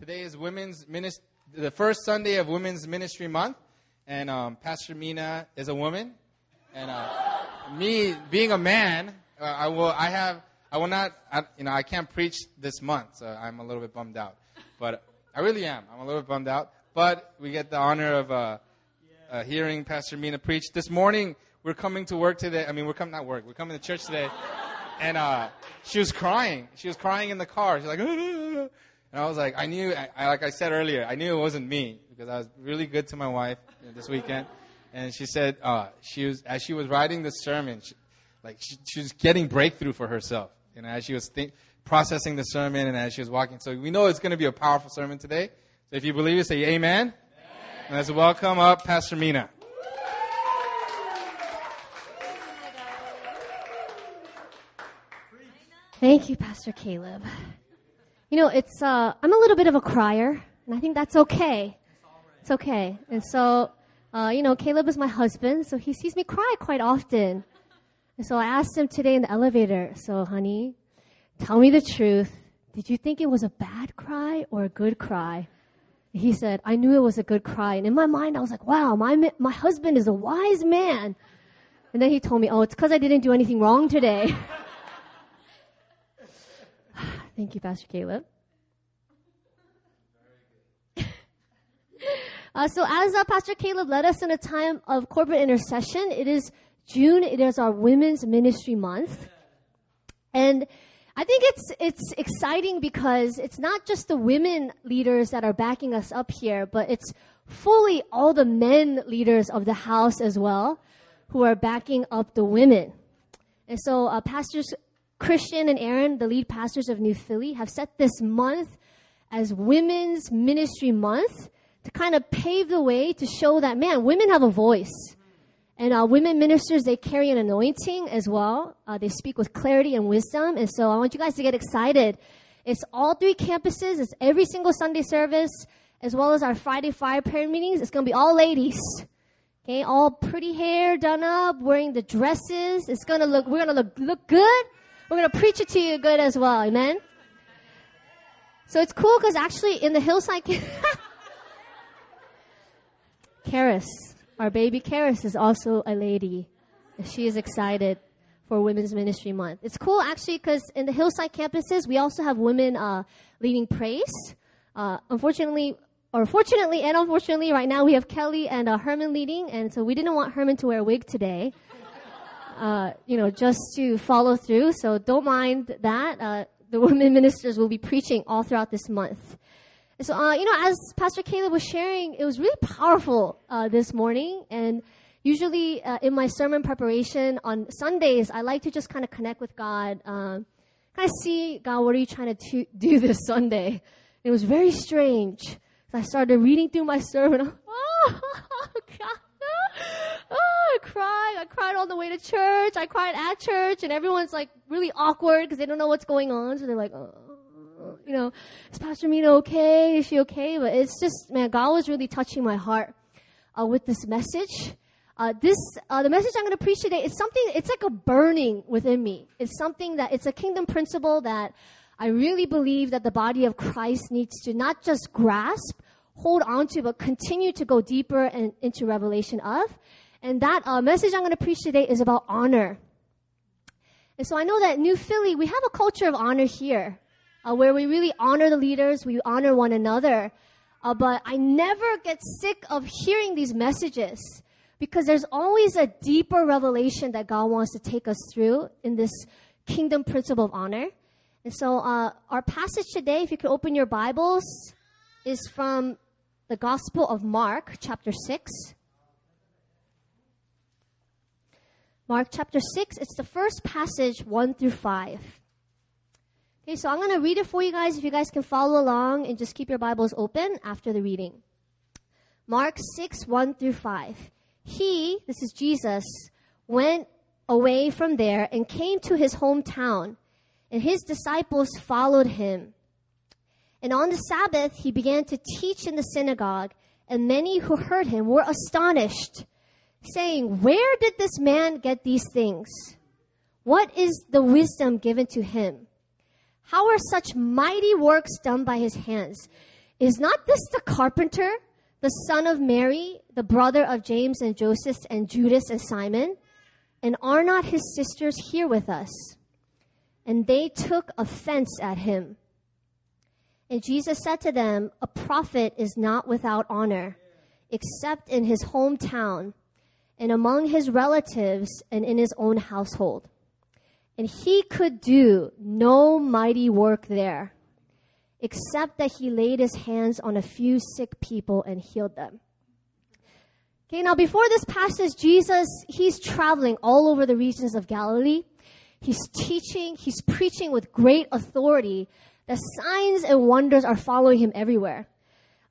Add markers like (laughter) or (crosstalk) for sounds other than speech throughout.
Today is Women's Ministry, the first Sunday of Women's Ministry Month, and um, Pastor Mina is a woman, and uh, me being a man, uh, I will, I have, I will not, I, you know, I can't preach this month, so I'm a little bit bummed out, but I really am. I'm a little bit bummed out, but we get the honor of uh, uh, hearing Pastor Mina preach this morning. We're coming to work today. I mean, we're coming not work. We're coming to church today, and uh, she was crying. She was crying in the car. She's like. (laughs) And I was like, I knew, I, like I said earlier, I knew it wasn't me because I was really good to my wife you know, this weekend. And she said, uh, she was, as she was writing the sermon, she, like she, she, was getting breakthrough for herself. Know, as she was think, processing the sermon and as she was walking. So we know it's going to be a powerful sermon today. So if you believe it, say amen. amen. let's welcome up Pastor Mina. Thank you, Pastor Caleb. You know, it's, uh, I'm a little bit of a crier, and I think that's okay. It's okay. And so, uh, you know, Caleb is my husband, so he sees me cry quite often. And so I asked him today in the elevator, so honey, tell me the truth. Did you think it was a bad cry or a good cry? He said, I knew it was a good cry. And in my mind, I was like, wow, my, my husband is a wise man. And then he told me, oh, it's because I didn't do anything wrong today. (laughs) Thank you, Pastor Caleb. (laughs) uh, so, as uh, Pastor Caleb led us in a time of corporate intercession, it is June. It is our Women's Ministry Month, and I think it's it's exciting because it's not just the women leaders that are backing us up here, but it's fully all the men leaders of the house as well who are backing up the women. And so, uh, pastors Christian and Aaron, the lead pastors of New Philly, have set this month as Women's Ministry Month to kind of pave the way to show that, man, women have a voice. And uh, women ministers, they carry an anointing as well. Uh, they speak with clarity and wisdom. And so I want you guys to get excited. It's all three campuses. It's every single Sunday service, as well as our Friday fire prayer meetings. It's going to be all ladies. Okay, all pretty hair done up, wearing the dresses. It's going to look, we're going to look, look good. We're going to preach it to you good as well. Amen? So it's cool because actually in the hillside, (laughs) Karis, our baby Karis is also a lady. She is excited for Women's Ministry Month. It's cool actually because in the hillside campuses, we also have women uh, leading praise. Uh, unfortunately, or fortunately and unfortunately, right now we have Kelly and uh, Herman leading, and so we didn't want Herman to wear a wig today uh, you know, just to follow through. So don't mind that. Uh, the women (laughs) ministers will be preaching all throughout this month. And so, uh, you know, as Pastor Caleb was sharing, it was really powerful uh, this morning. And usually uh, in my sermon preparation on Sundays, I like to just kind of connect with God, um, kind of see, God, what are you trying to do (laughs) this Sunday? It was very strange. I started reading through my sermon. (laughs) I cried. I cried all the way to church. I cried at church, and everyone's like really awkward because they don't know what's going on. So they're like, oh, you know, is Pastor Mina okay? Is she okay? But it's just, man, God was really touching my heart uh, with this message. Uh, this, uh, the message I'm going to preach today is something, it's like a burning within me. It's something that, it's a kingdom principle that I really believe that the body of Christ needs to not just grasp, hold on to, but continue to go deeper and into revelation of. And that uh, message I'm going to preach today is about honor. And so I know that New Philly, we have a culture of honor here, uh, where we really honor the leaders, we honor one another. Uh, but I never get sick of hearing these messages because there's always a deeper revelation that God wants to take us through in this kingdom principle of honor. And so uh, our passage today, if you could open your Bibles, is from the Gospel of Mark, chapter 6. Mark chapter 6, it's the first passage, 1 through 5. Okay, so I'm going to read it for you guys if you guys can follow along and just keep your Bibles open after the reading. Mark 6, 1 through 5. He, this is Jesus, went away from there and came to his hometown, and his disciples followed him. And on the Sabbath, he began to teach in the synagogue, and many who heard him were astonished, saying, Where did this man get these things? What is the wisdom given to him? How are such mighty works done by his hands? Is not this the carpenter, the son of Mary, the brother of James and Joseph and Judas and Simon? And are not his sisters here with us? And they took offense at him. And Jesus said to them, A prophet is not without honor, except in his hometown, and among his relatives, and in his own household. And he could do no mighty work there, except that he laid his hands on a few sick people and healed them. Okay, now before this passage, Jesus, he's traveling all over the regions of Galilee. He's teaching, he's preaching with great authority. The signs and wonders are following him everywhere.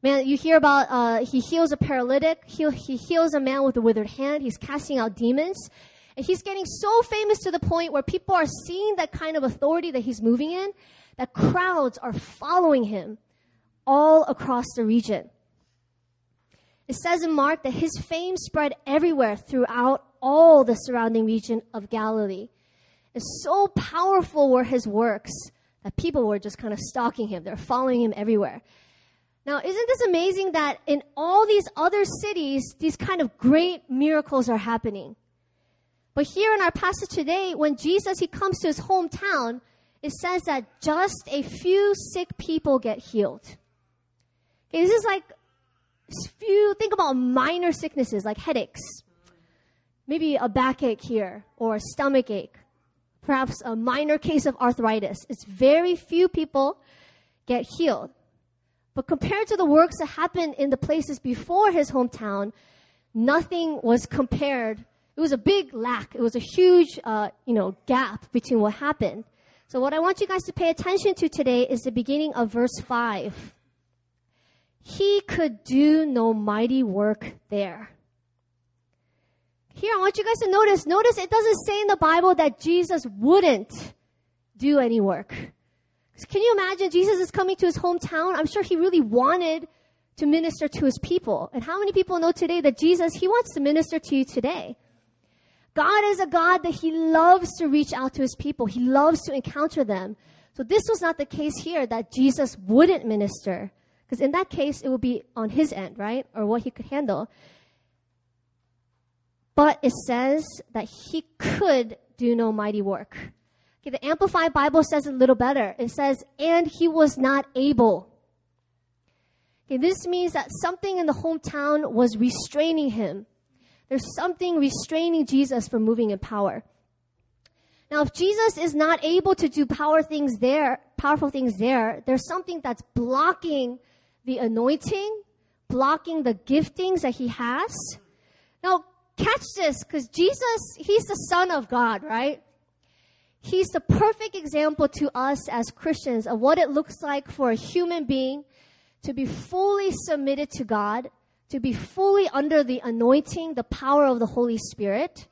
Man, you hear about, uh, he heals a paralytic, he, he heals a man with a withered hand, he's casting out demons. And he's getting so famous to the point where people are seeing that kind of authority that he's moving in, that crowds are following him all across the region. It says in Mark that his fame spread everywhere throughout all the surrounding region of Galilee. And so powerful were his works that people were just kind of stalking him. They're following him everywhere. Now, isn't this amazing that in all these other cities, these kind of great miracles are happening? But here in our passage today, when Jesus he comes to his hometown, it says that just a few sick people get healed. Okay, this is like few, think about minor sicknesses like headaches, maybe a backache here or a stomach ache, perhaps a minor case of arthritis. It's very few people get healed. But compared to the works that happened in the places before his hometown, nothing was compared. It was a big lack. It was a huge, uh, you know, gap between what happened. So what I want you guys to pay attention to today is the beginning of verse 5 he could do no mighty work there. Here, I want you guys to notice, notice it doesn't say in the Bible that Jesus wouldn't do any work. Can you imagine Jesus is coming to his hometown? I'm sure he really wanted to minister to his people. And how many people know today that Jesus, he wants to minister to you today? God is a God that he loves to reach out to his people. He loves to encounter them. So this was not the case here that Jesus wouldn't minister. Because in that case, it would be on his end, right? Or what he could handle. But it says that he could do no mighty work. Okay, the Amplified Bible says it a little better. It says, and he was not able. Okay, this means that something in the hometown was restraining him. There's something restraining Jesus from moving in power. Now, if Jesus is not able to do power things there, powerful things there, there's something that's blocking the anointing, blocking the giftings that he has. Now, catch this, because Jesus, he's the Son of God, right? He's the perfect example to us as Christians of what it looks like for a human being to be fully submitted to God, to be fully under the anointing, the power of the Holy Spirit.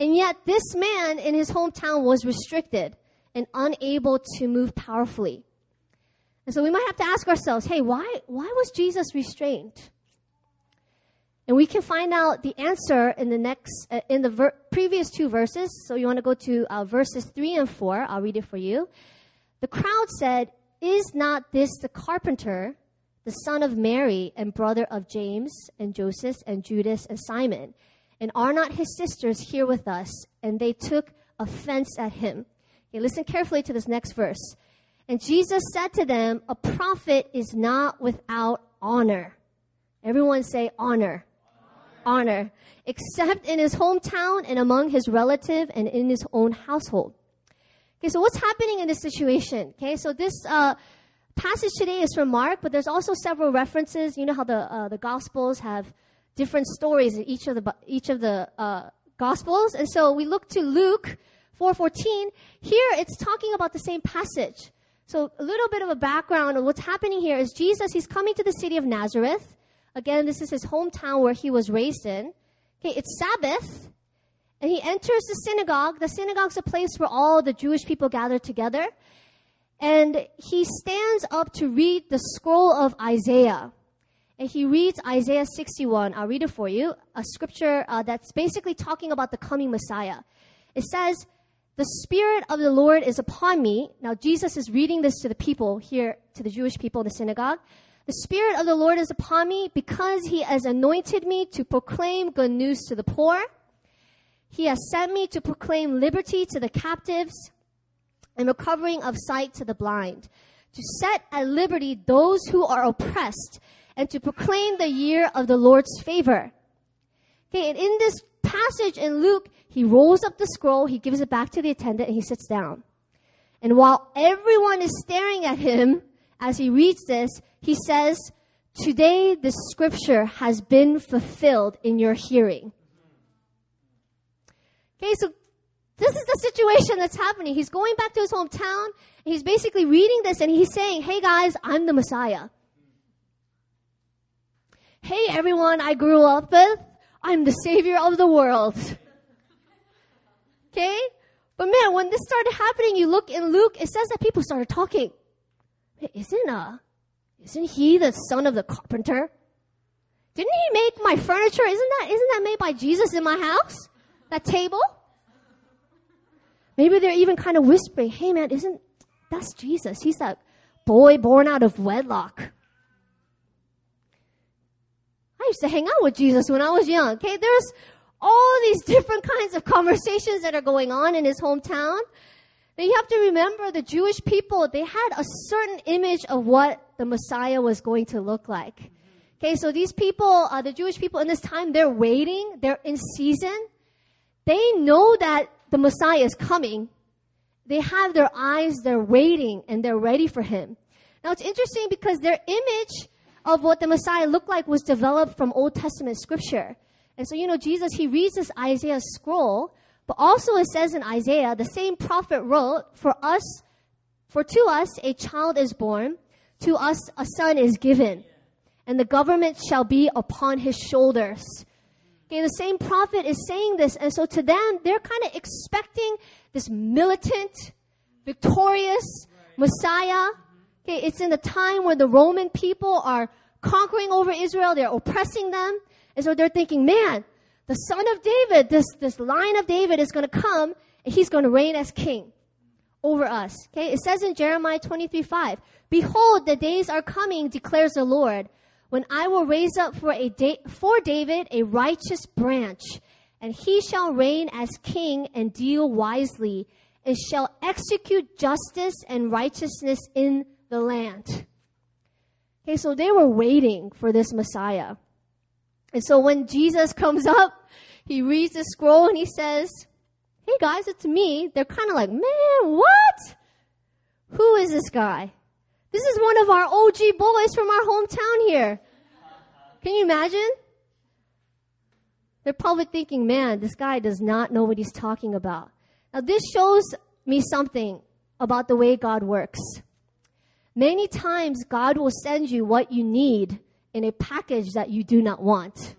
And yet, this man in his hometown was restricted and unable to move powerfully. And so we might have to ask ourselves, hey, why, why was Jesus restrained? And we can find out the answer in the next, uh, in the ver- previous two verses. So you want to go to uh, verses three and four. I'll read it for you. The crowd said, Is not this the carpenter, the son of Mary and brother of James and Joseph and Judas and Simon? And are not his sisters here with us? And they took offense at him. Okay, listen carefully to this next verse. And Jesus said to them, A prophet is not without honor. Everyone say honor. Honor. Except in his hometown and among his relative and in his own household. Okay, so what's happening in this situation? Okay, so this uh, passage today is from Mark, but there's also several references. You know how the uh, the Gospels have different stories in each of the each of the uh, Gospels, and so we look to Luke 4:14. Here, it's talking about the same passage. So, a little bit of a background on what's happening here is Jesus, he's coming to the city of Nazareth. Again, this is his hometown where he was raised in. Okay, it's Sabbath, and he enters the synagogue. The synagogue's a place where all the Jewish people gather together. And he stands up to read the scroll of Isaiah. And he reads Isaiah 61. I'll read it for you. A scripture uh, that's basically talking about the coming Messiah. It says, the Spirit of the Lord is upon me. Now, Jesus is reading this to the people here, to the Jewish people in the synagogue. The Spirit of the Lord is upon me because He has anointed me to proclaim good news to the poor. He has sent me to proclaim liberty to the captives and recovering of sight to the blind, to set at liberty those who are oppressed, and to proclaim the year of the Lord's favor. Okay, and in this passage in Luke, he rolls up the scroll, he gives it back to the attendant, and he sits down. And while everyone is staring at him as he reads this, he says, Today the scripture has been fulfilled in your hearing. Okay, so this is the situation that's happening. He's going back to his hometown, and he's basically reading this, and he's saying, Hey guys, I'm the Messiah. Hey everyone I grew up with, I'm the Savior of the world. (laughs) Okay? But man, when this started happening, you look in Luke, it says that people started talking. Isn't uh isn't he the son of the carpenter? Didn't he make my furniture? Isn't that isn't that made by Jesus in my house? That table? Maybe they're even kind of whispering, hey man, isn't that's Jesus? He's that boy born out of wedlock. I used to hang out with Jesus when I was young. Okay, there's all these different kinds of conversations that are going on in his hometown. You have to remember the Jewish people, they had a certain image of what the Messiah was going to look like. Okay, so these people, uh, the Jewish people in this time, they're waiting, they're in season. They know that the Messiah is coming. They have their eyes, they're waiting, and they're ready for him. Now it's interesting because their image of what the Messiah looked like was developed from Old Testament scripture. And so, you know, Jesus, he reads this Isaiah scroll, but also it says in Isaiah, the same prophet wrote, for us, for to us a child is born, to us a son is given, and the government shall be upon his shoulders. Okay, the same prophet is saying this, and so to them, they're kind of expecting this militant, victorious Messiah. Okay, it's in the time where the Roman people are conquering over Israel, they're oppressing them. And so they're thinking, man, the son of David, this, this line of David is going to come and he's going to reign as king over us. Okay, it says in Jeremiah 23 5, Behold, the days are coming, declares the Lord, when I will raise up for, a da- for David a righteous branch, and he shall reign as king and deal wisely, and shall execute justice and righteousness in the land. Okay, so they were waiting for this Messiah. And so when Jesus (laughs) comes up, he reads the scroll and he says, Hey guys, it's me. They're kind of like, Man, what? Who is this guy? This is one of our OG boys from our hometown here. Can you imagine? They're probably thinking, man, this guy does not know what he's talking about. Now, this shows me something about the way God works. Many times, God will send you what you need in a package that you do not want.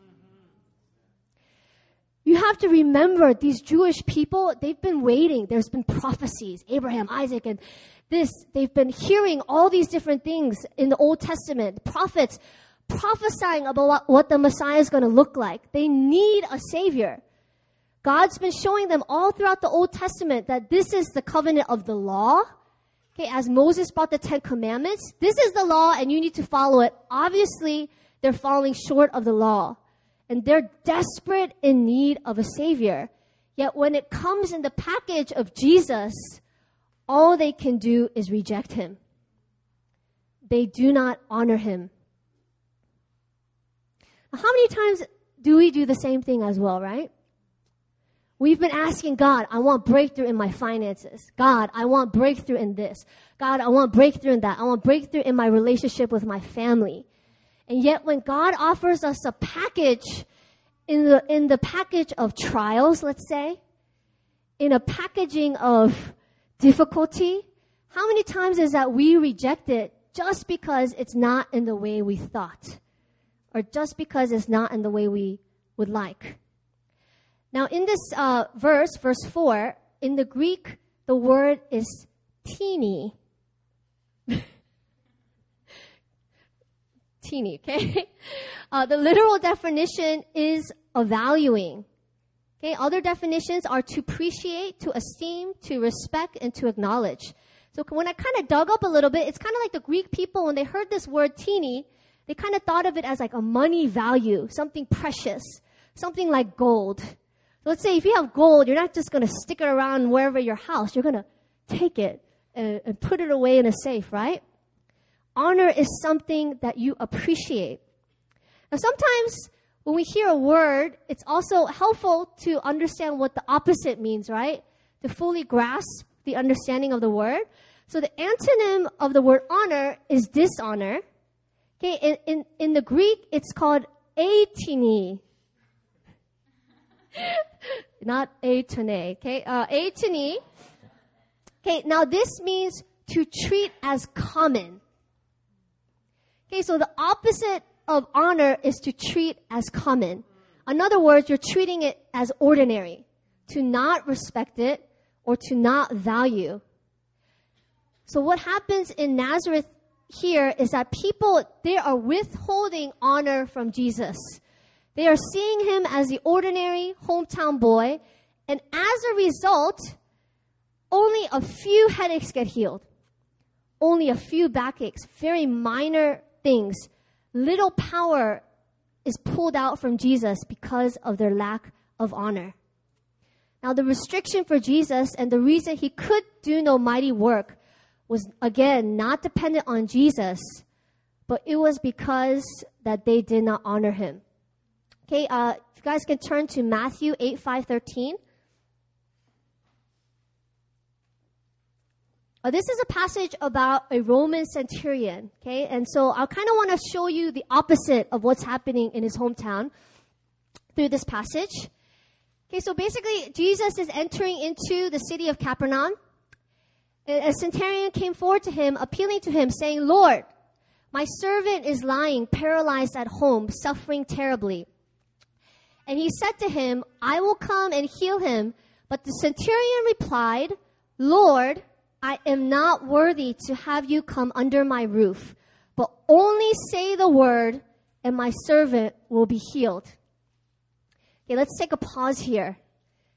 You have to remember these Jewish people, they've been waiting. There's been prophecies, Abraham, Isaac, and this. They've been hearing all these different things in the Old Testament, prophets prophesying about what the Messiah is going to look like. They need a Savior. God's been showing them all throughout the Old Testament that this is the covenant of the law Okay, as Moses brought the Ten Commandments, this is the law and you need to follow it. Obviously, they're falling short of the law. And they're desperate in need of a Savior. Yet when it comes in the package of Jesus, all they can do is reject Him. They do not honor Him. How many times do we do the same thing as well, right? We've been asking God, I want breakthrough in my finances. God, I want breakthrough in this. God, I want breakthrough in that. I want breakthrough in my relationship with my family. And yet when God offers us a package in the, in the package of trials, let's say, in a packaging of difficulty, how many times is that we reject it just because it's not in the way we thought? Or just because it's not in the way we would like? Now, in this uh, verse, verse 4, in the Greek, the word is teeny. (laughs) teeny, okay? (laughs) Uh, the literal definition is a valuing. Okay, other definitions are to appreciate, to esteem, to respect, and to acknowledge. So when I kind of dug up a little bit, it's kind of like the Greek people, when they heard this word tini, they kind of thought of it as like a money value, something precious, something like gold. Let's say if you have gold, you're not just going to stick it around wherever your house. You're going to take it and, and put it away in a safe, right? Honor is something that you appreciate. Now sometimes when we hear a word, it's also helpful to understand what the opposite means, right? To fully grasp the understanding of the word. So the antonym of the word honor is dishonor. Okay, in, in, in the Greek, it's called atini. Not atone, okay? Uh, atini. Okay, now this means to treat as common. Okay, so the opposite of honor is to treat as common. In other words, you're treating it as ordinary, to not respect it or to not value. So what happens in Nazareth here is that people, they are withholding honor from Jesus. They are seeing him as the ordinary hometown boy, and as a result, only a few headaches get healed. Only a few backaches, very minor things. Little power is pulled out from Jesus because of their lack of honor. Now, the restriction for Jesus and the reason he could do no mighty work was, again, not dependent on Jesus, but it was because that they did not honor him. Okay, uh, if you guys can turn to Matthew 8, 5, 13. Uh, this is a passage about a Roman centurion, okay? And so I kind of want to show you the opposite of what's happening in his hometown through this passage. Okay, so basically, Jesus is entering into the city of Capernaum. A centurion came forward to him, appealing to him, saying, Lord, my servant is lying paralyzed at home, suffering terribly. And he said to him, I will come and heal him. But the centurion replied, Lord, I am not worthy to have you come under my roof, but only say the word, and my servant will be healed. Okay, let's take a pause here.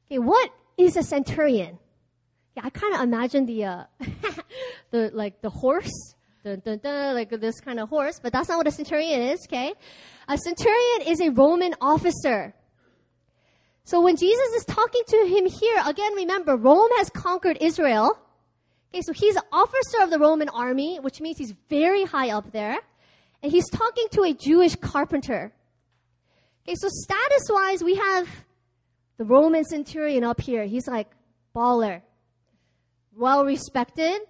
Okay, what is a centurion? Yeah, I kind of imagine the uh, (laughs) the like the horse, dun, dun, dun, like this kind of horse, but that's not what a centurion is. Okay, a centurion is a Roman officer. So when Jesus is talking to him here, again, remember Rome has conquered Israel. Okay, so he's an officer of the Roman army, which means he's very high up there. And he's talking to a Jewish carpenter. Okay, so status wise, we have the Roman centurion up here. He's like baller, well respected.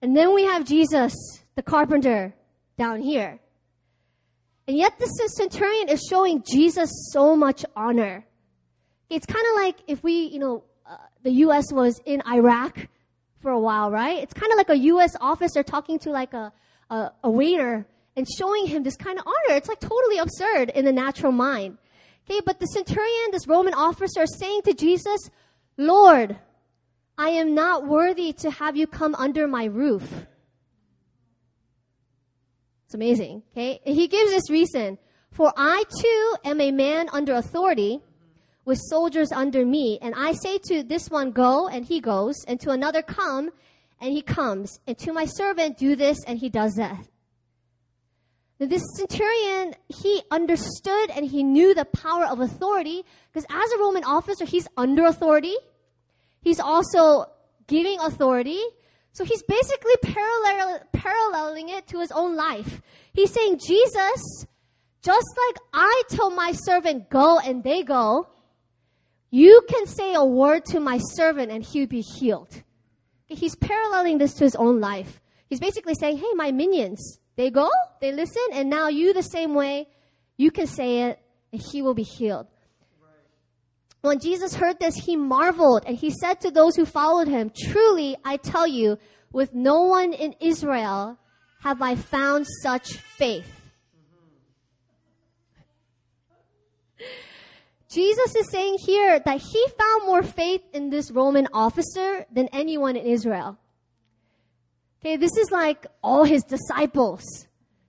And then we have Jesus, the carpenter, down here. And yet this centurion is showing Jesus so much honor. It's kind of like if we, you know, uh, the U.S. was in Iraq for a while, right? It's kind of like a U.S. officer talking to like a, a, a waiter and showing him this kind of honor. It's like totally absurd in the natural mind. Okay, but the centurion, this Roman officer, is saying to Jesus, Lord, I am not worthy to have you come under my roof. It's amazing. Okay, he gives this reason. For I too am a man under authority with soldiers under me. And I say to this one, go, and he goes, and to another, come, and he comes. And to my servant, do this, and he does that. Now, this centurion, he understood and he knew the power of authority because as a Roman officer, he's under authority. He's also giving authority. So he's basically parallel, paralleling it to his own life. He's saying, Jesus, just like I told my servant, go and they go, you can say a word to my servant and he'll be healed. He's paralleling this to his own life. He's basically saying, hey, my minions, they go, they listen, and now you the same way, you can say it and he will be healed. When Jesus heard this, he marveled and he said to those who followed him, truly, I tell you, with no one in Israel have I found such faith. Jesus is saying here that he found more faith in this Roman officer than anyone in Israel. Okay, this is like all his disciples.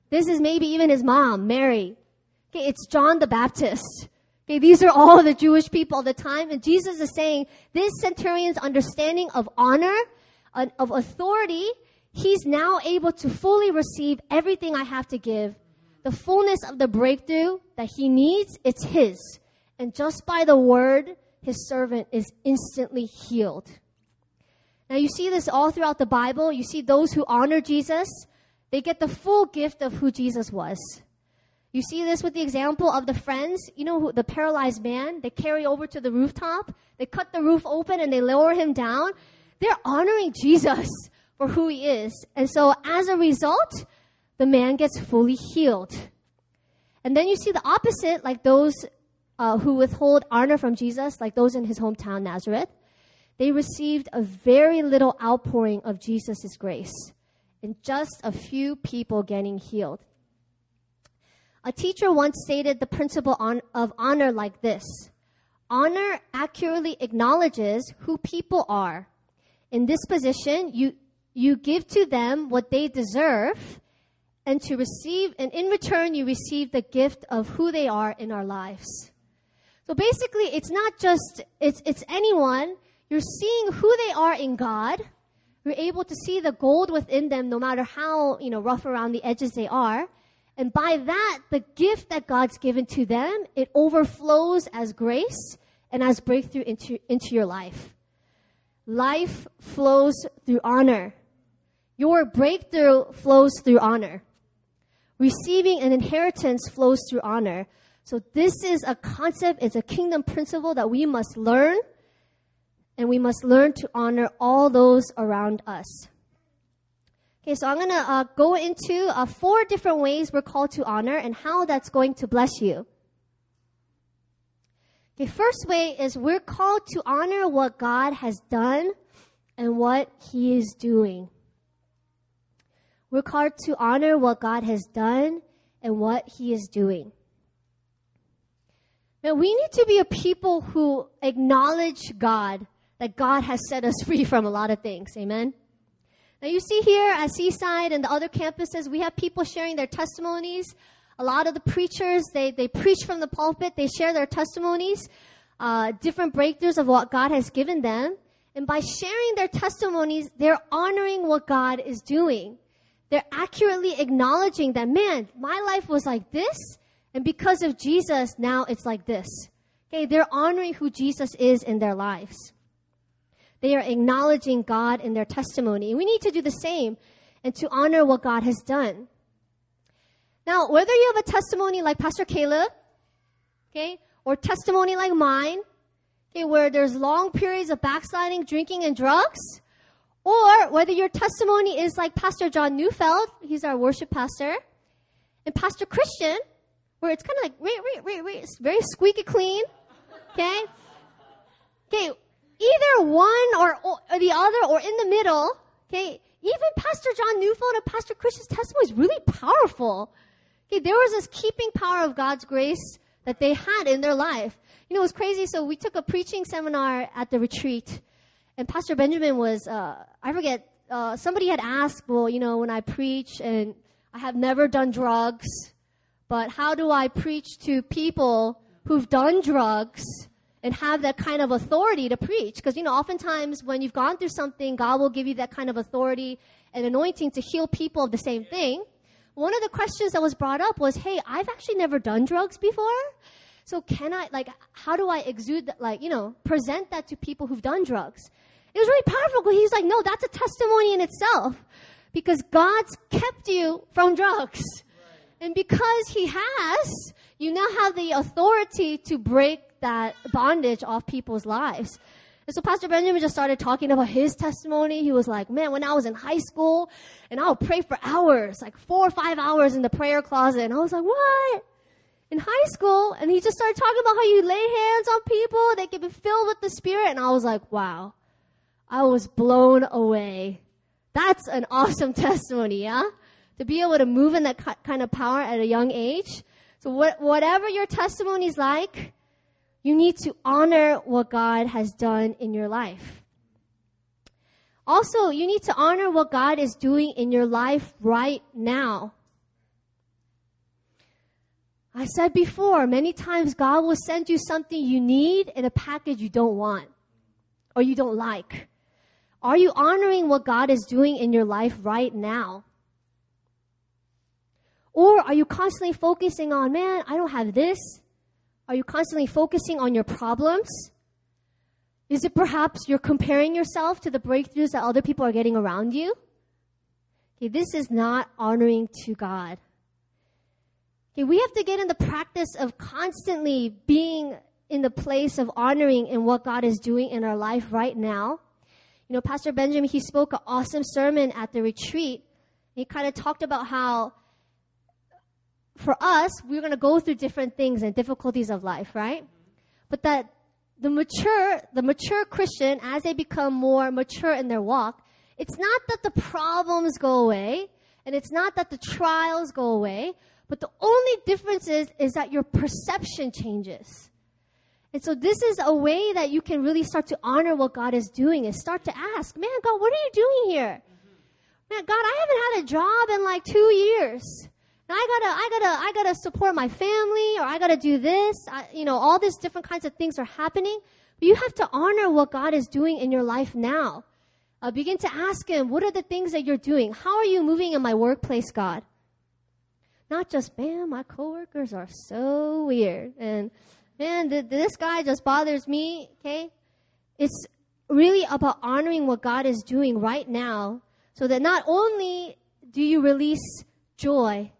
This is maybe even his mom, Mary. Okay, it's John the Baptist. Okay, these are all the Jewish people at the time, and Jesus is saying this centurion's understanding of honor, of authority, he's now able to fully receive everything I have to give. The fullness of the breakthrough that he needs, it's his. And just by the word, his servant is instantly healed. Now you see this all throughout the Bible. You see those who honor Jesus, they get the full gift of who Jesus was. You see this with the example of the friends, you know, the paralyzed man, they carry over to the rooftop, they cut the roof open and they lower him down. They're honoring Jesus for who he is. And so as a result, the man gets fully healed. And then you see the opposite, like those uh, who withhold honor from Jesus, like those in his hometown, Nazareth. They received a very little outpouring of Jesus' grace and just a few people getting healed. A teacher once stated the principle on, of honor like this Honor accurately acknowledges who people are. In this position, you, you give to them what they deserve, and to receive, and in return, you receive the gift of who they are in our lives. So basically, it's not just, it's, it's anyone. You're seeing who they are in God. You're able to see the gold within them, no matter how, you know, rough around the edges they are. And by that, the gift that God's given to them, it overflows as grace and as breakthrough into, into your life. Life flows through honor. Your breakthrough flows through honor. Receiving an inheritance flows through honor. So this is a concept, it's a kingdom principle that we must learn, and we must learn to honor all those around us. Okay, so I'm going to uh, go into uh, four different ways we're called to honor and how that's going to bless you. Okay, first way is we're called to honor what God has done and what He is doing. We're called to honor what God has done and what He is doing. Now, we need to be a people who acknowledge God, that God has set us (laughs) free from a lot of things. Amen? Now you see here at Seaside and the other campuses, we have people sharing their testimonies. A lot of the preachers, they, they preach from the pulpit, they share their testimonies, uh, different breakthroughs of what God has given them. And by sharing their testimonies, they're honoring what God is doing. They're accurately acknowledging that, man, my life was like this, and because of Jesus, now it's like this. Okay, they're honoring who Jesus is in their lives. They are acknowledging God in their testimony. And we need to do the same and to honor what God has done. Now, whether you have a testimony like Pastor Caleb, okay, or testimony like mine, okay, where there's long periods of backsliding, drinking, and drugs, or whether your testimony is like Pastor John Neufeld, he's our worship pastor, and Pastor Christian, where it's kind of like, wait, wait, wait, wait, it's very squeaky clean, okay? Okay, either one or, or the other or in the middle, okay, even Pastor John Neufeld and Pastor Christian's testimony is really powerful. Okay, there was this keeping power of God's grace that they had in their life. You know, it was crazy. So we took a preaching seminar at the retreat, and Pastor Benjamin was, uh, I forget, uh, somebody had asked, well, you know, when I preach and I have never done drugs, but how do I preach to people who've done drugs and have that kind of authority to preach. Because, you know, oftentimes when you've gone through something, God will give you that kind of authority and anointing to heal people of the same thing. One of the questions that was brought up was, hey, I've actually never done drugs before. So can I, like, how do I exude that, like, you know, present that to people who've done drugs? It was really powerful. Because he's like, no, that's a testimony in itself because God's kept you from drugs. And because He has, you now have the authority to break that bondage off people's lives. And so Pastor Benjamin just started talking about his testimony. He was like, man, when I was in high school and I would pray for hours, like four or five hours in the prayer closet. And I was like, what? In high school? And he just started talking about how you lay hands on people, they can be filled with the Spirit. And I was like, wow. I was blown away. That's an awesome (laughs) testimony, yeah? To be able to move in that kind of power at a young age. So what, whatever your testimony is like, you need to honor what God has done in your life. Also, you need to honor what God is doing in your life right now. I said before, many times God will send you something you need in a package you don't want or you don't like. Are you honoring what God is doing in your life right now? Or are you constantly focusing on, man, I don't have this? Are you constantly focusing on your problems? Is it perhaps you're comparing yourself to the breakthroughs that other people are getting around you? Okay, this is not honoring to God. Okay, we have to get in the practice of constantly being in the place of honoring in what God is doing in our life right now. You know, Pastor Benjamin, he spoke an awesome sermon at the retreat. He kind of talked about how for us, we're going to go through different things and difficulties of life, right? But that the mature, the mature Christian, as they become more mature in their walk, it's not that the problems go away, and it's not that the trials go away, but the only difference is, is that your perception changes. And so this is a way that you can really start to honor what God is doing is start to ask, man, God, what are you doing here? Man, God, I haven't had a job in like two years. I gotta, I gotta, I gotta support my family, or I gotta do this. I, you know, all these different kinds of things are happening. But you have to honor what God is doing in your life now. Uh, begin to ask Him, what are the things that you're doing? How are you moving in my workplace, God? Not just, man, my coworkers are so weird, and man, th- this guy just bothers me. Okay, it's really about honoring what God is doing right now, so that not only do you release joy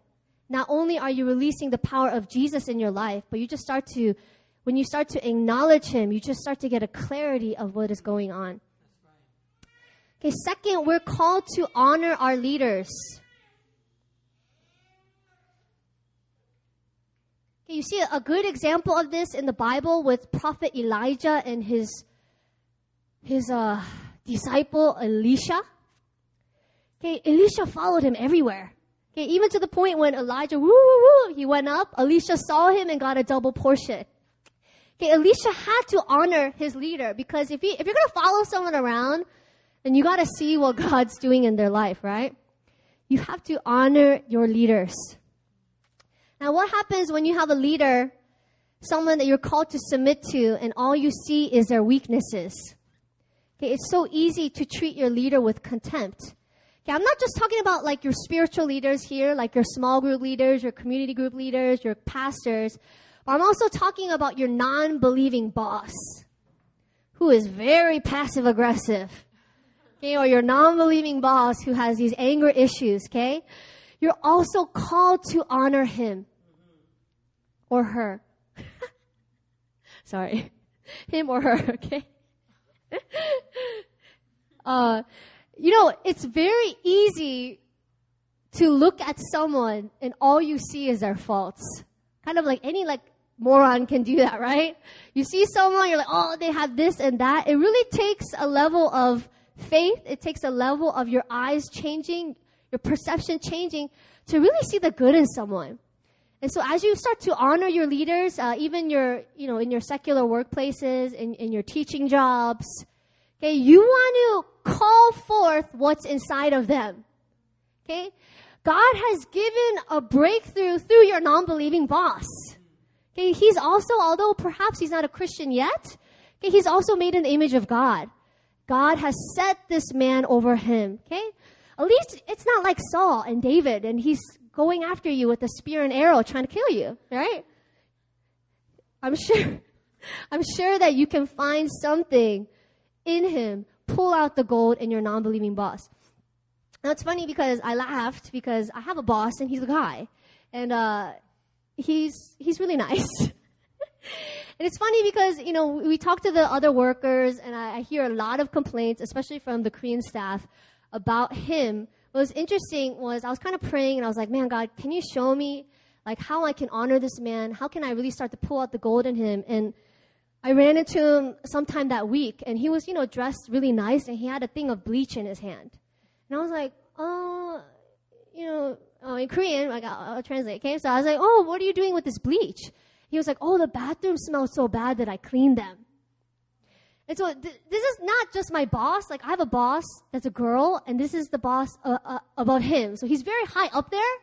not only are you releasing the power of Jesus in your life, but you just start to, when you start to acknowledge Him, you just start to get a clarity of what is going on. Okay, second, we're called to honor our leaders. Okay, you see a good example of this in the Bible with Prophet Elijah and his his uh, disciple Elisha. Okay, Elisha followed him everywhere. Okay, even to the point when Elijah, woo, woo, woo, he went up, Elisha saw him and got a double portion. Okay, Elisha had to honor his leader because if, he, if you're going to follow someone around, then you got to see what (laughs) God's doing in their life, right? You have to honor your leaders. Now, what happens when you have a leader, someone that you're called to submit to, and all you see is their weaknesses? Okay, it's so easy to treat your leader with contempt. Okay, I'm not just talking about like your spiritual leaders here, like your small group leaders, your community group leaders, your pastors, I'm also talking about your non believing boss who is very passive aggressive. Okay, or your non believing boss who has these anger issues, okay? You're also called to honor him or her. (laughs) Sorry. (laughs) Him or her, okay? (laughs) uh, you know, it's very easy to look at someone and all you see is their faults. Kind of like any like moron can do that, right? You see someone, you're like, oh, they have this and that. It really takes a level of faith. It takes a level of your eyes changing, your perception changing to really see the good in someone. And so as you start to honor your leaders, uh, even your, you know, in your secular workplaces, in, in your teaching jobs, Okay, you want to call forth what's inside of them. Okay? God has given a breakthrough through your non-believing boss. Okay, he's also, although perhaps he's not a Christian yet, okay, he's also made in the image of God. God has set this man over him. Okay? At least it's not like Saul and David and he's going after you with a spear and arrow trying to kill you, right? I'm sure, (laughs) I'm sure that you can find something in him, pull out the gold in your non believing boss. Now it's funny because I laughed because I have a boss and he's a guy. And uh, he's, he's really nice. (laughs) and it's funny because, you know, we talk to the other workers and I, I hear a lot of complaints, especially from the Korean staff, about him. What was interesting was I was kind of praying and I was like, man, God, can you show me like how I can honor this man? How can I really start to pull out the gold in him? And I ran into him sometime that week, and he was, you know, dressed really nice, and he had a thing of bleach in his hand. And I was like, oh, you know, uh, in Korean, like, I'll, I'll, translate, okay? So I was like, oh, what are you doing with this bleach? He was like, oh, the bathroom smells so bad that I cleaned them. And so th- this is not just my boss. Like, I have a boss that's a girl, and this is the boss uh, uh, about him. So he's very high up there.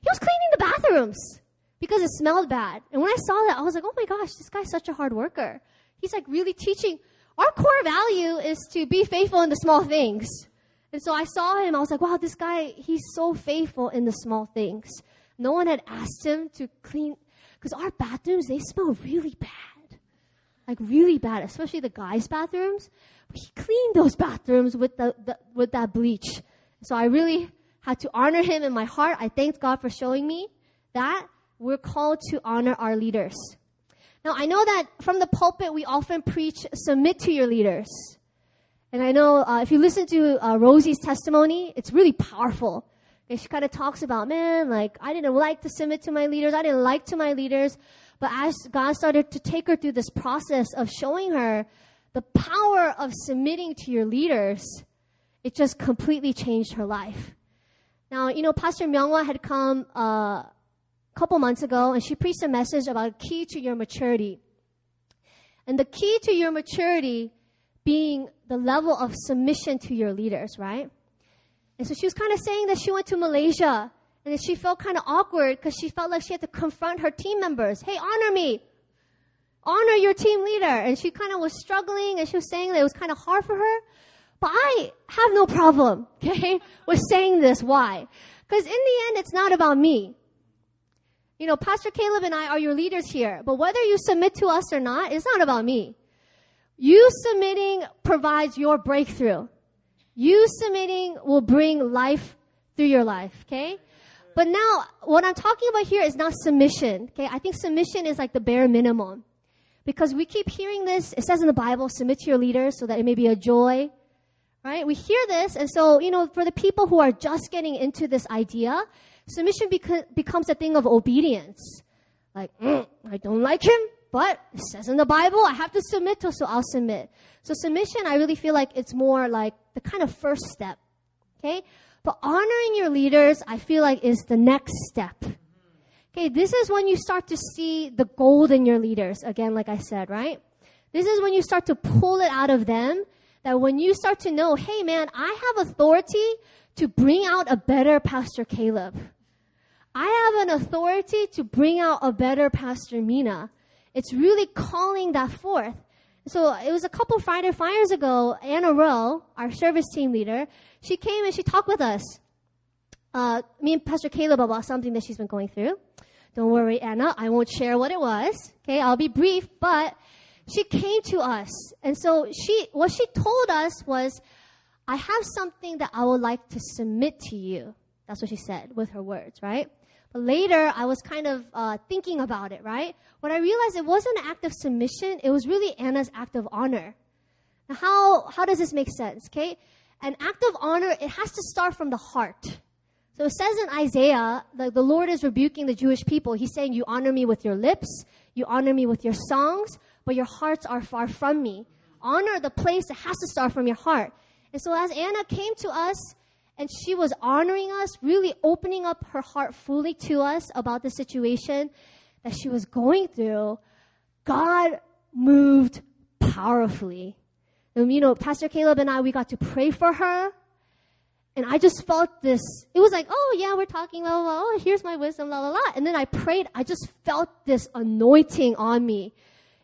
He was cleaning the bathrooms because it smelled bad. And when I saw that, I was like, oh my gosh, this guy's such a hard worker. He's like really teaching our core value is to be faithful in the small things. And so I saw him. I was like, wow, this guy, he's so faithful in the small things. No one had asked him to clean, because our bathrooms, they smell really bad. Like really bad, especially the guys' bathrooms. But he cleaned those bathrooms with, the, the, with that bleach. So I really had to honor him in my heart. I thanked God for showing me that we're called to honor our leaders. Now, I know that from the pulpit, we often preach submit to your leaders. And I know uh, if you listen to uh, Rosie's testimony, it's really powerful. And she kind of talks about, man, like, I didn't like to submit to my leaders. I didn't like to my leaders. But as God started to take her through this process of showing her the power of submitting to your leaders, it just completely changed her life. Now, you know, Pastor Myunghwa had come uh, couple months ago, and she preached a message about a key to your maturity. And the key to your maturity being the level of submission to your leaders, right? And so she was kind of saying that she went to Malaysia and she felt kind of awkward because she felt like she had to confront her team members. Hey, honor me. Honor your team leader. And she kind of was struggling and she was saying that it was kind of hard for her. But I have no problem, (laughs) okay, with saying this. Why? Because in the end, it's not about me. You know, Pastor Caleb and I are your leaders here, but whether you submit to us or not, it's not about me. You submitting provides your breakthrough. You submitting will bring life through your life, okay? But now, what I'm talking about here is not submission, okay? I think submission is like the bare minimum. Because we keep hearing this, it says in the Bible, submit to your leaders so that it may be a joy, right? We hear this, and so, you know, for the people who are just getting into this idea, submission beca- becomes a thing of obedience. Like, mm, I don't like him, but it says in the Bible, I have to submit to, so I'll submit. So submission, I really feel like it's more like the kind of first step. Okay? But honoring your leaders, I feel like is the next step. Okay, this is when you start to see the gold in your leaders. Again, like I said, right? This is when you start to pull it out of them. That when you start to know, hey man, I have authority to bring out a better Pastor Caleb. I have an authority to bring out a better Pastor Mina. It's really calling that forth. So it was a couple Friday fires ago, Anna Rowe, our service team leader, she came and she talked with us. Uh, me and Pastor Caleb about something that she's been going through. Don't worry, Anna, I won't share what it was. Okay, I'll be brief, but she came to us. And so she, what she told us was, I have something that I would like to submit to you. That's what she said with her words, right? But later, I was kind of uh, thinking about it, right? When I realized it wasn't an act of submission, it was really Anna's act of honor. Now, how, how does this make sense, okay? An act of honor, it has to start from the heart. So it says in Isaiah, the, the Lord is rebuking the Jewish people. He's saying, You honor me with your lips, you honor me with your songs, but your hearts are far from me. Honor the place that has to start from your heart. And so as Anna came to us, and she was honoring us, really opening up her heart fully to us about the situation that she was going through. God moved powerfully. And, you know, Pastor Caleb and I, we got to pray for her. And I just felt this, it was like, oh yeah, we're talking, blah, blah, blah. Oh, here's my wisdom, la, la, la. And then I prayed, I just felt this anointing on me.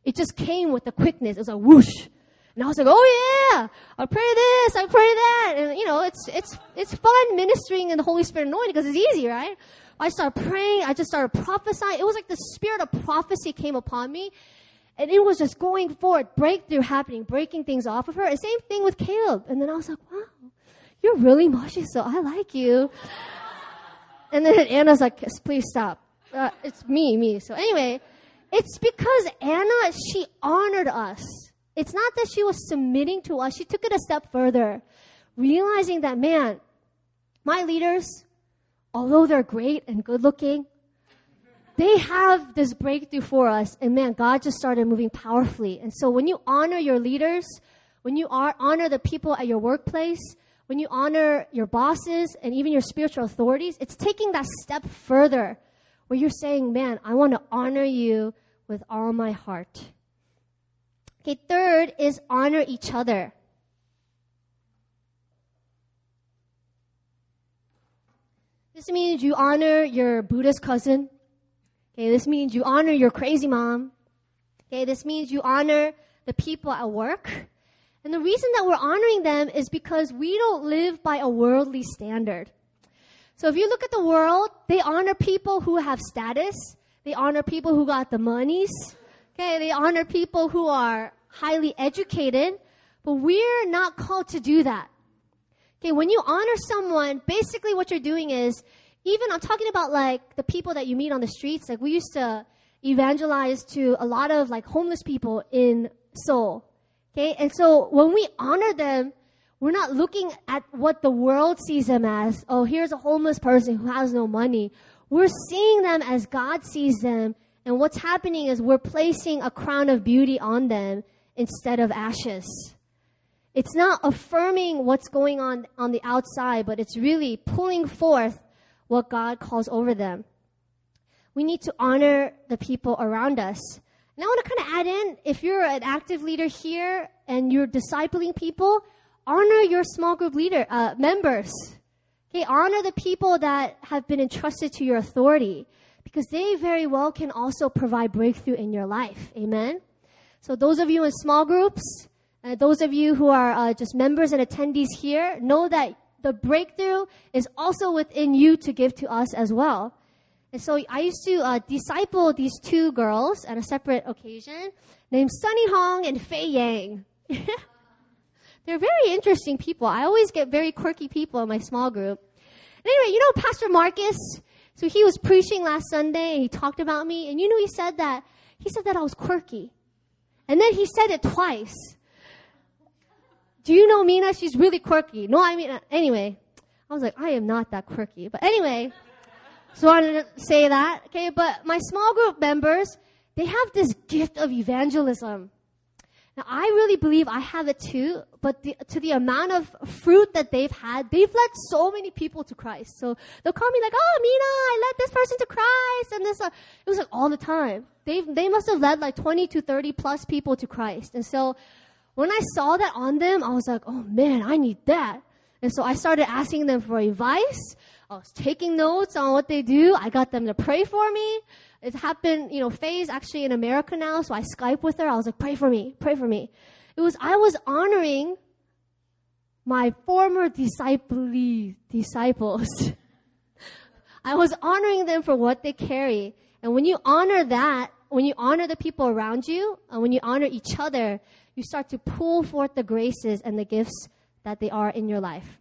It just came with the quickness. It was like whoosh. And I was like, oh yeah, I pray this, I pray that. And you know, it's, it's, it's fun ministering in the Holy Spirit anointing because it's easy, right? I started praying. I just started prophesying. It was like the spirit of prophecy came upon me. And it was just going forward, breakthrough happening, breaking things off of her. And same thing with Caleb. And then I was like, wow, you're really mushy, so I like you. And then Anna's like, please stop. Uh, it's me, me. So anyway, it's because Anna, she honored us. It's not that she was submitting to us. She took it a step further, realizing that, man, my leaders, although they're great and good looking, they have this breakthrough for us. And man, God just started moving powerfully. And so when you honor your leaders, when you are, honor the people at your workplace, when you honor your bosses and even your spiritual authorities, it's taking that step further where you're saying, man, I want to honor you with all my heart. Okay, third is honor each other. This means you honor your Buddhist cousin. Okay, this means you honor your crazy mom. Okay, this means you honor the people at work. And the reason that we're honoring them is because we don't live by a worldly standard. So if you look at the world, they honor people who have status. They honor people who got the monies. Okay, they honor people who are highly educated. But we're not called to do that. Okay, when you honor someone, basically what you're doing is, even I'm talking about like the people that you meet on the streets. Like we used to evangelize to a lot of like homeless people in Seoul. Okay, and so when we honor them, we're not looking at what the world sees them as. Oh, here's a homeless person who has no money. We're seeing them as God sees them, and what's happening is we're placing a crown of beauty on them instead of ashes. It's not affirming what's going on on the outside, but it's really pulling forth what God calls over them. We need to honor the people around us. And I want to kind of add in if you're an active leader here and you're discipling people, honor your small group leader uh, members. Okay, honor the people that have been entrusted to your authority because they very well can also provide breakthrough in your life. Amen. So those of you in small groups, uh, those of you who are uh, just members and attendees here, know that the breakthrough is also within you to give to us as well. And so I used to uh, disciple these two girls at a separate occasion named Sunny Hong and Fei Yang. (laughs) They're very interesting people. I always get very quirky people in my small group. Anyway, you know Pastor Marcus? So he was preaching last Sunday and he talked about me. And you know, he said that, he said that I was quirky. And then he said it twice. Do you know Mina? She's really quirky. No, I mean, uh, anyway, I was like, I am not that quirky. But anyway, so I wanted to say that. Okay, but my small group members, they have this gift of evangelism. Now, I really believe I have it too, but the, to the amount of fruit that they've had, they've led so many people to Christ. So they'll call me like, oh, Mina, I led this person to Christ. And this, uh, it was like all the time. They, they must have led like 20 to 30 plus people to Christ. And so when I saw that on them, I was like, oh man, I need that. And so I started asking them for advice. I was taking notes on what they do. I got them to pray for me. It happened, you know, Faye's actually in America now, so I Skype with her. I was like, pray for me, pray for me. It was, I was honoring my former disciple disciples. (laughs) I was honoring them for what they carry. And when you honor that, when you honor the people around you, and when you honor each other, you start to pull forth the graces and the gifts that they are in your life.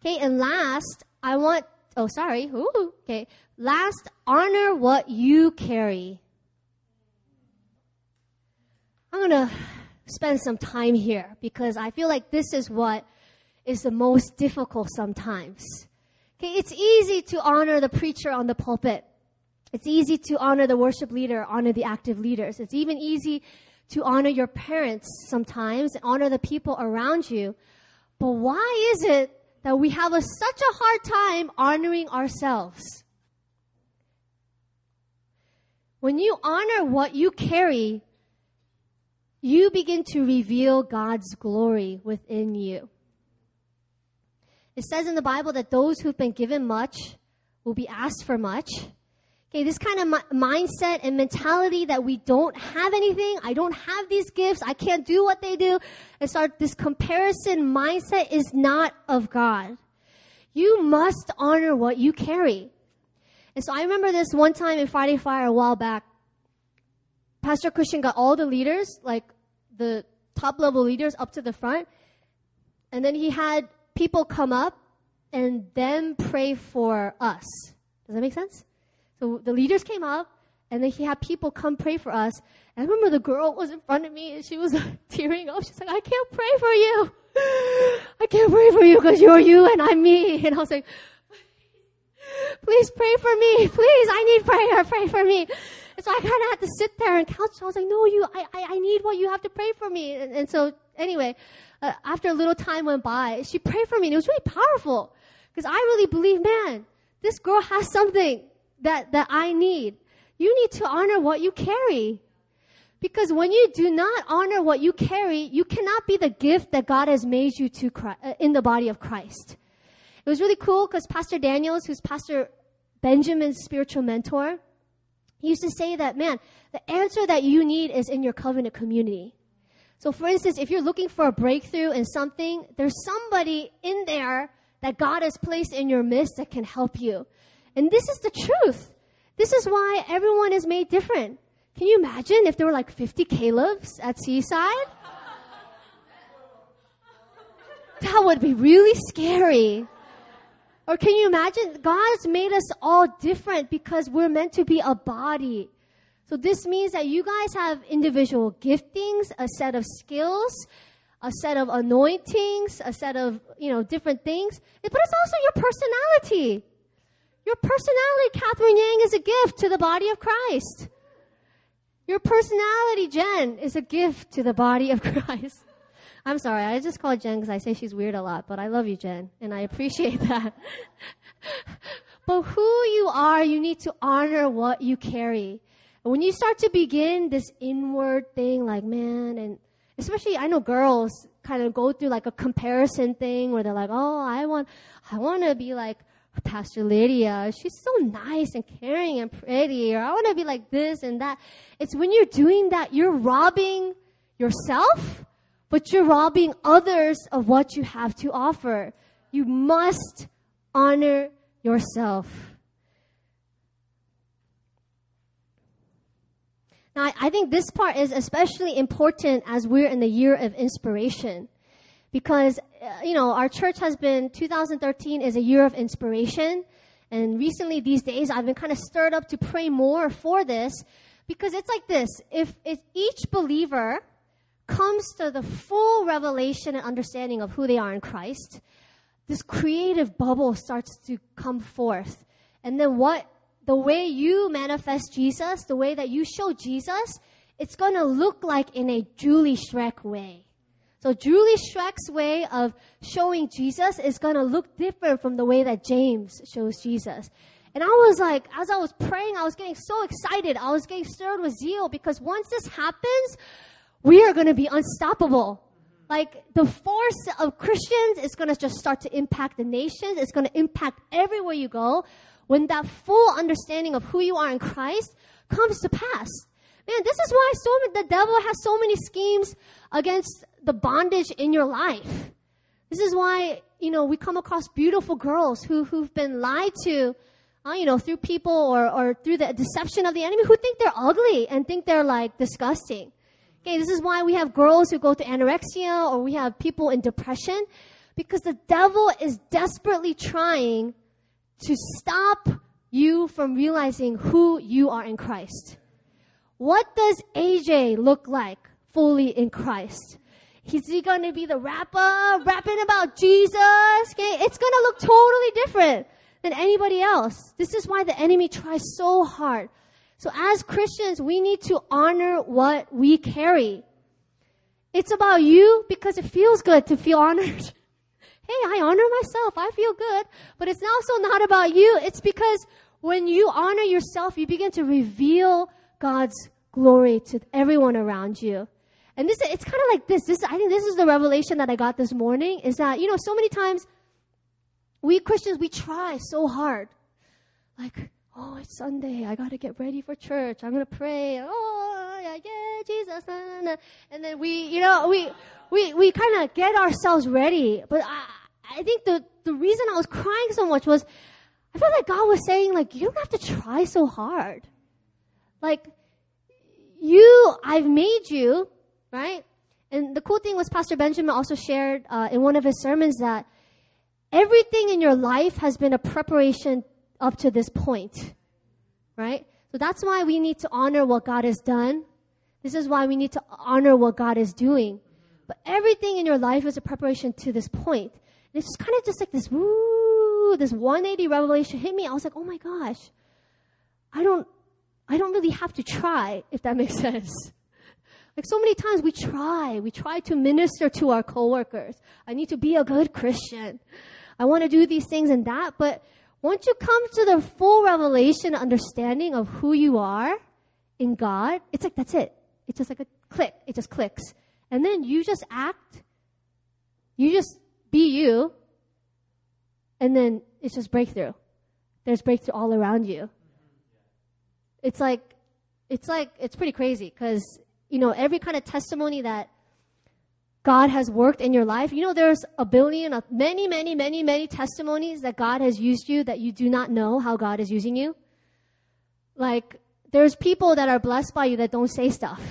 Okay, and last, I want, oh, sorry. Ooh, okay. Last, honor what you carry. I'm going to spend some time here because I feel like this is what is the most difficult sometimes. Okay, it's easy to honor the preacher on the pulpit. It's easy to honor the worship leader, honor the active leaders. It's even easy to honor your parents sometimes, honor the people around you. But why is it that we have a, such a hard time honoring ourselves? When you honor what you carry, you begin to reveal God's glory within you. It says in the Bible that those who've been given much will be asked for much Okay, this kind of mi- mindset and mentality that we don't have anything, I don't have these gifts, I can't do what they do, and start this comparison mindset is not of God. You must honor what you carry. And so I remember this one time in Friday Fire a while back. Pastor Christian got all the leaders, like the top level leaders, up to the front. And then he had people come up and then pray for us. Does that make sense? So the leaders came up, and then he had people come pray for us. And I remember the girl was in front of me, and she was (laughs) tearing up. She's like, I can't pray for you. I can't pray for you because you're you and I'm me. (laughs) And I was like, please pray for me. Please, I need prayer. Pray for me. And so I kind of had to sit there and couch. I was like, no, you, I, I, I need what you have to pray for me. And, and so anyway, uh, after a little time went by, she prayed for me and it was really powerful because I really believe, man, this girl has something that, that I need. You need to honor what you carry. Because when you do not honor what you carry, you cannot be the gift that God has made you to Christ, uh, in the body of Christ. It was really cool because Pastor Daniels, who's Pastor Benjamin's spiritual mentor, he used to say that, man, the answer that you need is in your covenant community. So, for instance, if you're looking for a breakthrough in something, there's somebody in there that God has placed in your midst that can help you. And this is the truth. This is why everyone is made different. Can you imagine if there were like 50 Calebs at Seaside? That would be really scary. Or can you imagine? God's made us all different because we're meant to be a body. So this means that you guys have individual giftings, a set of skills, a set of anointings, a set of, you know, different things. But it's also your personality. Your personality, Catherine Yang, is a gift to the body of Christ. Your personality, Jen, is a gift to the body of (laughs) Christ. I'm sorry, I just call Jen because I say she's weird a lot, but I love you, Jen, and I appreciate (laughs) that. but who you are, you need to honor what you carry. And when you start to begin this inward thing, like, man, and especially I know girls kind of go through like a comparison thing where they're like, oh, I want, I want to be like Pastor Lydia. She's so nice and caring and pretty, or I want to be like this and that. It's when you're doing that, you're robbing yourself but you're robbing others of what you have to offer. You must honor yourself. Now, I, think this part is especially important as we're in the year of inspiration. Because, uh, you know, our church has been, 2013 is a year of inspiration. And recently, these days, I've been kind of stirred up to pray more for this. Because it's like this if, if each believer comes to the full revelation and understanding of who they are in Christ, this creative bubble starts to come forth. And then what the way you manifest Jesus, the way that you show Jesus, it's going to look like in a Julie Shrek way. So Julie Shrek's way of showing Jesus is going to look different from the way that James shows Jesus. And I was like, as I was praying, I was getting so excited. I was getting stirred with zeal because once this happens, we are going to be unstoppable. Like the force of Christians is going to just start to impact the nations. It's going to impact everywhere you go when that full understanding of who you are in Christ comes to pass. Man, this is why so the devil has so many schemes against the bondage in your life. This is why, you know, we come across beautiful girls who, who've been lied to, uh, you know, through people or, or through the deception of the enemy who think they're ugly and think they're like disgusting. Okay, this is why we have girls who go to anorexia or we have people in depression because the devil is desperately trying to stop you from realizing who you are in Christ. What does AJ look like fully in Christ? Is he going to be the rapper rapping about Jesus? Okay, it's going to look totally different than anybody else. This is why the enemy tries so hard so as Christians, we need to honor what we carry. It's about you because it feels good to feel honored. (laughs) hey, I honor myself. I feel good. But it's also not about you. It's because when you honor yourself, you begin to reveal God's glory to everyone around you. And this, it's kind of like this. This, I think this is the revelation that I got this morning is that, you know, so many times we Christians, we try so hard. Like, oh, it's Sunday. I got to get ready for church. I'm going to pray. Oh, yeah, yeah, Jesus. And then we, you know, we, we, we kind of get ourselves ready. But I, I think the, the reason I was crying so much was I felt like God was saying, like, you don't have to try so hard. Like, you, I've made you, right? And the cool thing was Pastor Benjamin also shared uh, in one of his sermons that everything in your life has been a preparation up to this point. Right? So that's why we need to honor what God has done. This is why we need to honor what God is doing. But everything in your life is a preparation to this point. And it's just kind of just like this woo, this 180 revelation hit me. I was like, oh my gosh, I don't, I don't really have to try, if that makes (laughs) sense. Like so many times we try, we try to minister to our coworkers. I need to be a good Christian. I want to do these things and that, but once you come to the full revelation understanding of who you are in God, it's like that's it. It's just like a click. It just clicks. And then you just act. You just be you. And then it's just breakthrough. There's breakthrough all around you. It's like, it's like, it's pretty crazy because, you know, every kind of testimony that God has worked in your life. You know, there's a billion, of many, many, many, many testimonies that God has used you that you do not know how God is using you. Like, there's people that are blessed by you that don't say stuff.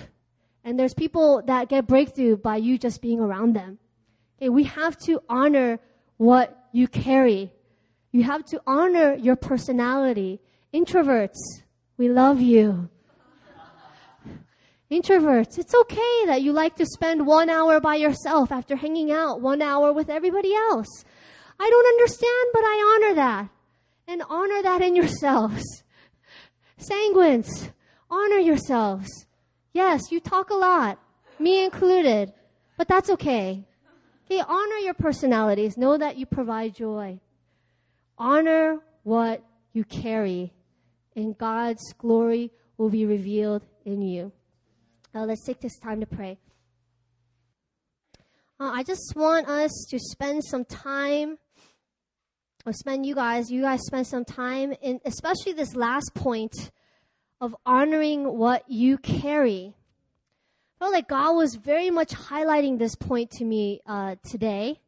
And there's people that get breakthrough by you just being around them. Okay, we have to honor what you carry. You have to honor your personality. Introverts, we love you. Introverts, it's okay that you like to spend one hour by yourself after hanging out one hour with everybody else. I don't understand, but I honor that. And honor that in yourselves. (laughs) Sanguines, honor yourselves. Yes, you talk a lot, me included, but that's okay. Okay, honor your personalities. Know that you provide joy. Honor what you carry, and God's glory will be revealed in you. Uh, let's take this time to pray. Uh, I just want us to spend some time, or spend you guys, you guys spend some time in, especially this last point of honoring what you carry. I felt like God was very much highlighting this point to me uh, today.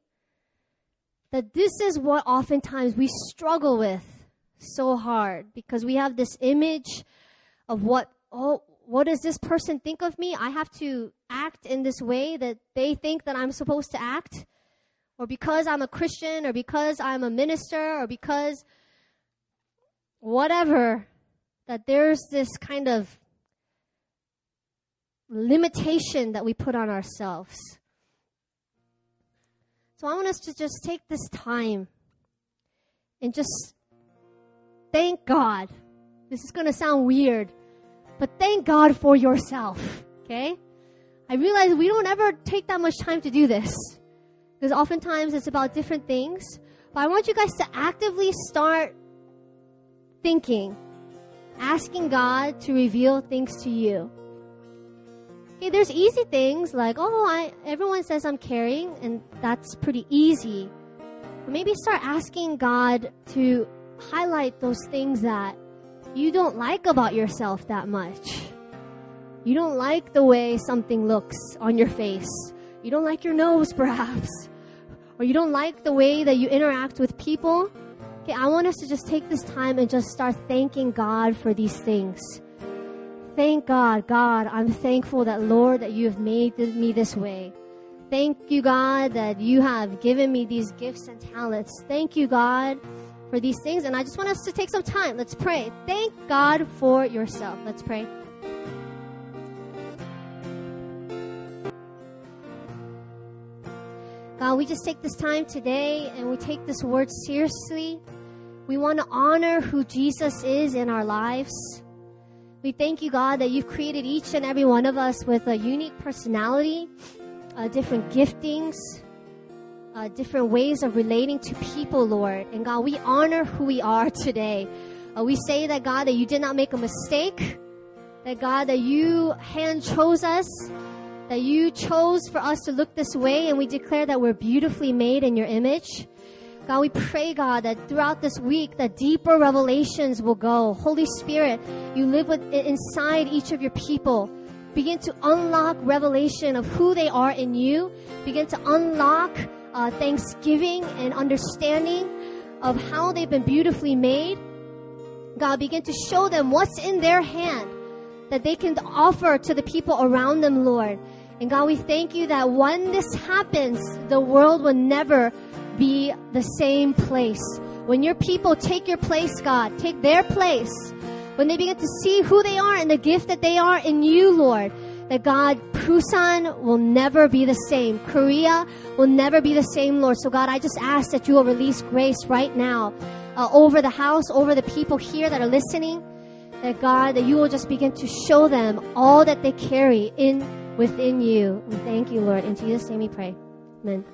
That this is what oftentimes we struggle with so hard because we have this image of what, oh, what does this person think of me? I have to act in this way that they think that I'm supposed to act. Or because I'm a Christian, or because I'm a minister, or because whatever, that there's this kind of limitation that we put on ourselves. So I want us to just take this time and just thank God. This is going to sound weird, but thank God for yourself, okay? I realize we don't ever take that much time to do this because oftentimes it's about different things. But I want you guys to actively start thinking, asking God to reveal things to you. Okay, there's easy things like, oh, I, everyone says I'm caring, and that's pretty easy. But maybe start asking God to highlight those things that you don't like about yourself that much. You don't like the way something looks on your face. You don't like your nose, (laughs) perhaps. Or you don't like the way that you interact with people. Okay, I want us to just take this time and just start thanking God for these things. Thank God, God, I'm thankful that, Lord, that you have made me this way. Thank you, God, that you have given me these gifts and talents. Thank you, God for these things. And I just want us to take some time. Let's pray. Thank God for yourself. Let's pray. God, we just take this time today and we take this word seriously. We want to honor who Jesus is in our lives. We thank you, God, that you've created each and every one of us with a unique personality, uh, different giftings, uh, different ways of relating to people, Lord. And God, we honor who we are (laughs) today. Uh, we say that, God, that you did not make a mistake, that, God, that you hand chose us, that you chose for us to look this way, and we declare that we're beautifully made in your image. God, we pray, God, that throughout this week, that deeper revelations will go. Holy Spirit, you live with, inside each of your people. Begin to unlock revelation of who they are in you. Begin to unlock uh, thanksgiving and understanding of how they've been beautifully made. God, begin to show them what's in their hand that they can offer to the people around them, Lord. And God, we thank you that when this happens, the world will never be the same place. When your people take your place, God, take their place, when they begin to see who they are and the gift that they are in you, Lord, that God, Busan will never be the same. Korea will never be the same, Lord. So, God, I just ask that you will release grace right now uh, over the house, over the people here that are listening. That, God, that you will just begin to show them all that they carry in within you. We thank you, Lord. In Jesus' name we pray. Amen.